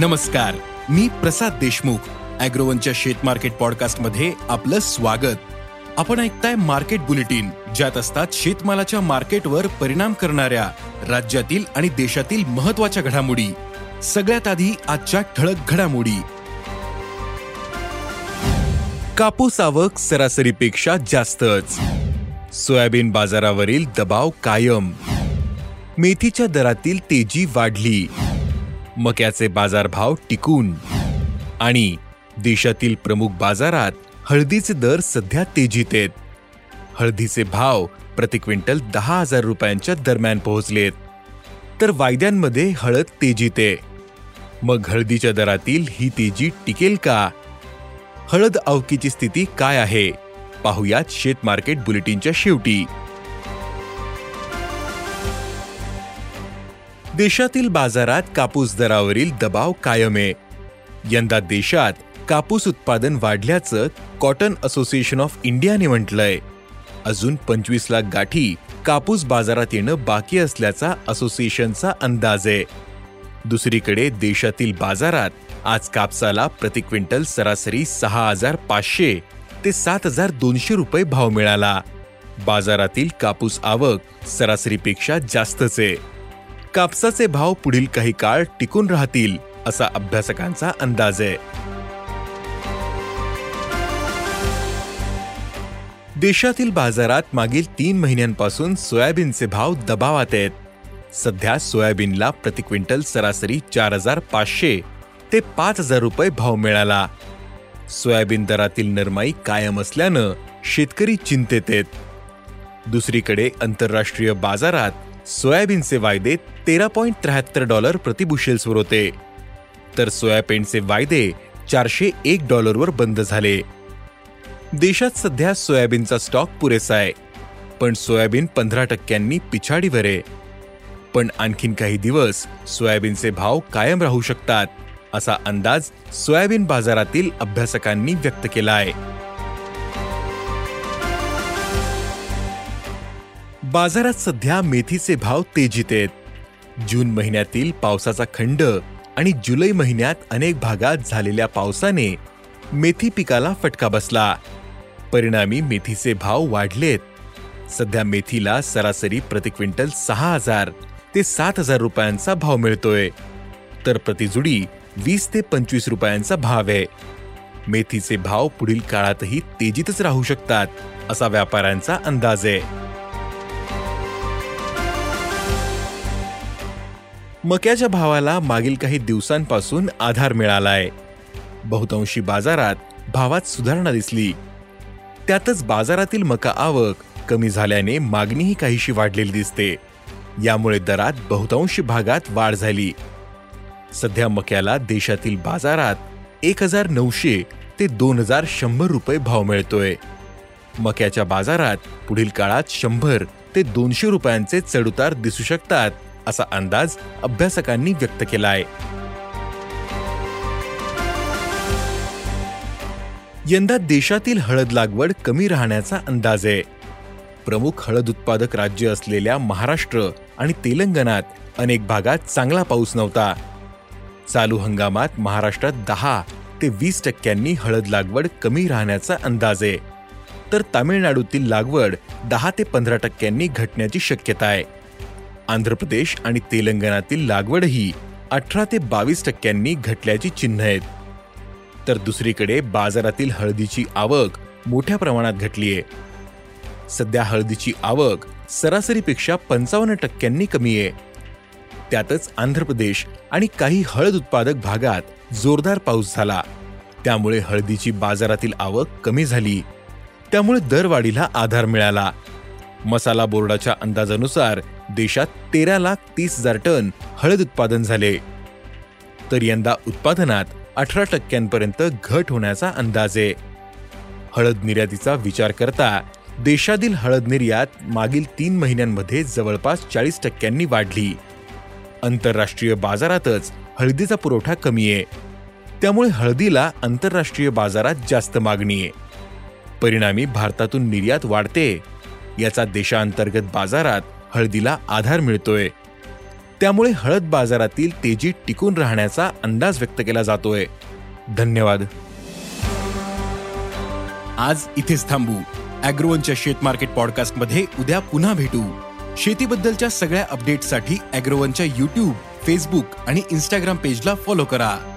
नमस्कार मी प्रसाद देशमुख अॅग्रोवनच्या शेत मार्केट पॉडकास्टमध्ये आपलं स्वागत. आपण ऐकताय मार्केट बुलेटिन ज्यात असतात शेतमालाच्या मार्केटवर परिणाम करणाऱ्या राज्यातील आणि देशातील महत्त्वाच्या घडामोडी. सगळ्यात आधी आजच्या ठळक घडामोडी. कापूस आवक सरासरीपेक्षा जास्तच. सोयाबीन बाजारावरील दबाव कायम. मेथीच्या दरातील तेजी वाढली. मक्याचे बाजारभाव टिकून. आणि देशातील प्रमुख बाजारात हळदीचे दर सध्या तेजीत आहेत. हळदीचे भाव प्रति क्विंटल दहा हजार रुपयांच्या दरम्यान पोहोचलेत. तर वायद्यांमध्ये हळद तेजीत आहे. मग हळदीच्या दरातील ही तेजी टिकेल का? हळद अवकीची स्थिती काय आहे? पाहुयात शेत मार्केट बुलेटिनच्या शेवटी. देशातील बाजारात कापूस दरावरील दबाव कायम आहे. यंदा देशात कापूस उत्पादन वाढल्याचं कॉटन असोसिएशन ऑफ इंडियाने म्हटलंय. अजून पंचवीस लाख गाठी कापूस बाजारात येणं बाकी असल्याचा असोसिएशनचा अंदाज आहे. दुसरीकडे देशातील बाजारात आज कापसाला प्रति क्विंटल सरासरी सहा हजार पाचशे ते सात हजार दोनशे रुपये भाव मिळाला. बाजारातील कापूस आवक सरासरीपेक्षा जास्तच आहे. कापसाचे भाव पुढील काही काळ टिकून राहतील असा अभ्यासकांचा अंदाज आहे. देशातील बाजारात मागील तीन महिन्यांपासून सोयाबीनचे भाव दबावात आहेत. सध्या सोयाबीनला प्रति क्विंटल सरासरी चार हजार पाचशे ते पाच हजार रुपये भाव मिळाला. सोयाबीन दरातील नरमाई कायम असल्यानं शेतकरी चिंतेत आहेत. दुसरीकडे आंतरराष्ट्रीय बाजारात सोयाबीनचे वायदे तेरा पॉईंट त्र्याहत्तर डॉलर प्रतिबुशेल्सवर होते. तर सोयाबीनचे वायदे चारशे एक डॉलरवर बंद झाले. देशात सध्या सोयाबीनचा स्टॉक पुरेसा आहे पण सोयाबीन पंधरा टक्क्यांनी पिछाडीवर आहे. पण आणखीन काही दिवस सोयाबीनचे भाव कायम राहू शकतात असा अंदाज सोयाबीन बाजारातील अभ्यासकांनी व्यक्त केला आहे. बाजारात सध्या मेथीचे भाव तेजीत आहेत. जून महिन्यातील पावसाचा खंड आणि जुलै महिन्यात अनेक भागात झालेल्या पावसाने मेथी पिकाला फटका बसला. परिणामी मेथीचे भाव वाढलेत. सध्या मेथीला सरासरी प्रति क्विंटल सहा हजार ते सात हजार रुपयांचा भाव मिळतोय. तर प्रतिजुडी वीस ते पंचवीस रुपयांचा भाव आहे. मेथीचे भाव पुढील काळातही तेजीतच राहू शकतात असा व्यापाऱ्यांचा अंदाज आहे. मक्याच्या भावाला मागील काही दिवसांपासून आधार मिळालाय. बहुतांशी बाजारात भावात सुधारणा दिसली. त्यातच बाजारातील मका आवक कमी झाल्याने मागणीही काहीशी वाढलेली दिसते. यामुळे दरात बहुतांशी भागात वाढ झाली. सध्या मक्याला देशातील बाजारात एक हजार नऊशे ते दोन हजार शंभर रुपये भाव मिळतोय. मक्याच्या बाजारात पुढील काळात शंभर ते दोनशे रुपयांचे चढउतार दिसू शकतात. असा अंदाज अभ्यासकांनी व्यक्त केला आहे. यंदा देशातील हळद लागवड कमी राहण्याचा अंदाज आहे. प्रमुख हळद उत्पादक राज्य असलेल्या महाराष्ट्र आणि तेलंगणात अनेक भागात चांगला पाऊस नव्हता. चालू हंगामात महाराष्ट्रात दहा ते वीस टक्क्यांनी हळद लागवड कमी राहण्याचा अंदाज आहे. तर तामिळनाडूतील लागवड दहा ते पंधरा टक्क्यांनी घटण्याची शक्यता आहे. आंध्र प्रदेश आणि तेलंगणातील लागवडही अठरा ते बावीस टक्क्यांनी घटल्याची चिन्ह आहेत. तर दुसरीकडे बाजारातील हळदीची आवक मोठ्या प्रमाणात घटलीय सध्या हळदीची आवक सरासरीपेक्षा पंचावन्न टक्क्यांनी कमी आहे. त्यातच आंध्र प्रदेश आणि काही हळद उत्पादक भागात जोरदार पाऊस झाला. त्यामुळे हळदीची बाजारातील आवक कमी झाली. त्यामुळे दरवाढीला आधार मिळाला. मसाला बोर्डाच्या अंदाजानुसार देशात तेरा लाख तीस हजार टन हळद उत्पादन झाले. तर यंदा उत्पादनात अठरा टक्क्यांपर्यंत घट होण्याचा अंदाज आहे. हळद निर्यातीचा विचार करता देशातील हळद निर्यात मागील तीन महिन्यांमध्ये जवळपास चाळीस टक्क्यांनी वाढली. आंतरराष्ट्रीय बाजारातच हळदीचा पुरवठा कमी आहे. त्यामुळे हळदीला आंतरराष्ट्रीय बाजारात जास्त मागणी आहे. परिणामी भारतातून निर्यात वाढते याचा देशांतर्गत बाजारात हळदीला आधार मिळतोय. त्यामुळे हळद बाजारातील तेजी टिकून राहण्याचा अंदाज व्यक्त केला जातोय. धन्यवाद. आज इथेच थांबू. अॅग्रोवनच्या शेत मार्केट पॉडकास्टमध्ये उद्या पुन्हा भेटू. शेतीबद्दलच्या सगळ्या अपडेटसाठी अॅग्रोवनच्या युट्यूब फेसबुक आणि इन्स्टाग्राम पेजला फॉलो करा.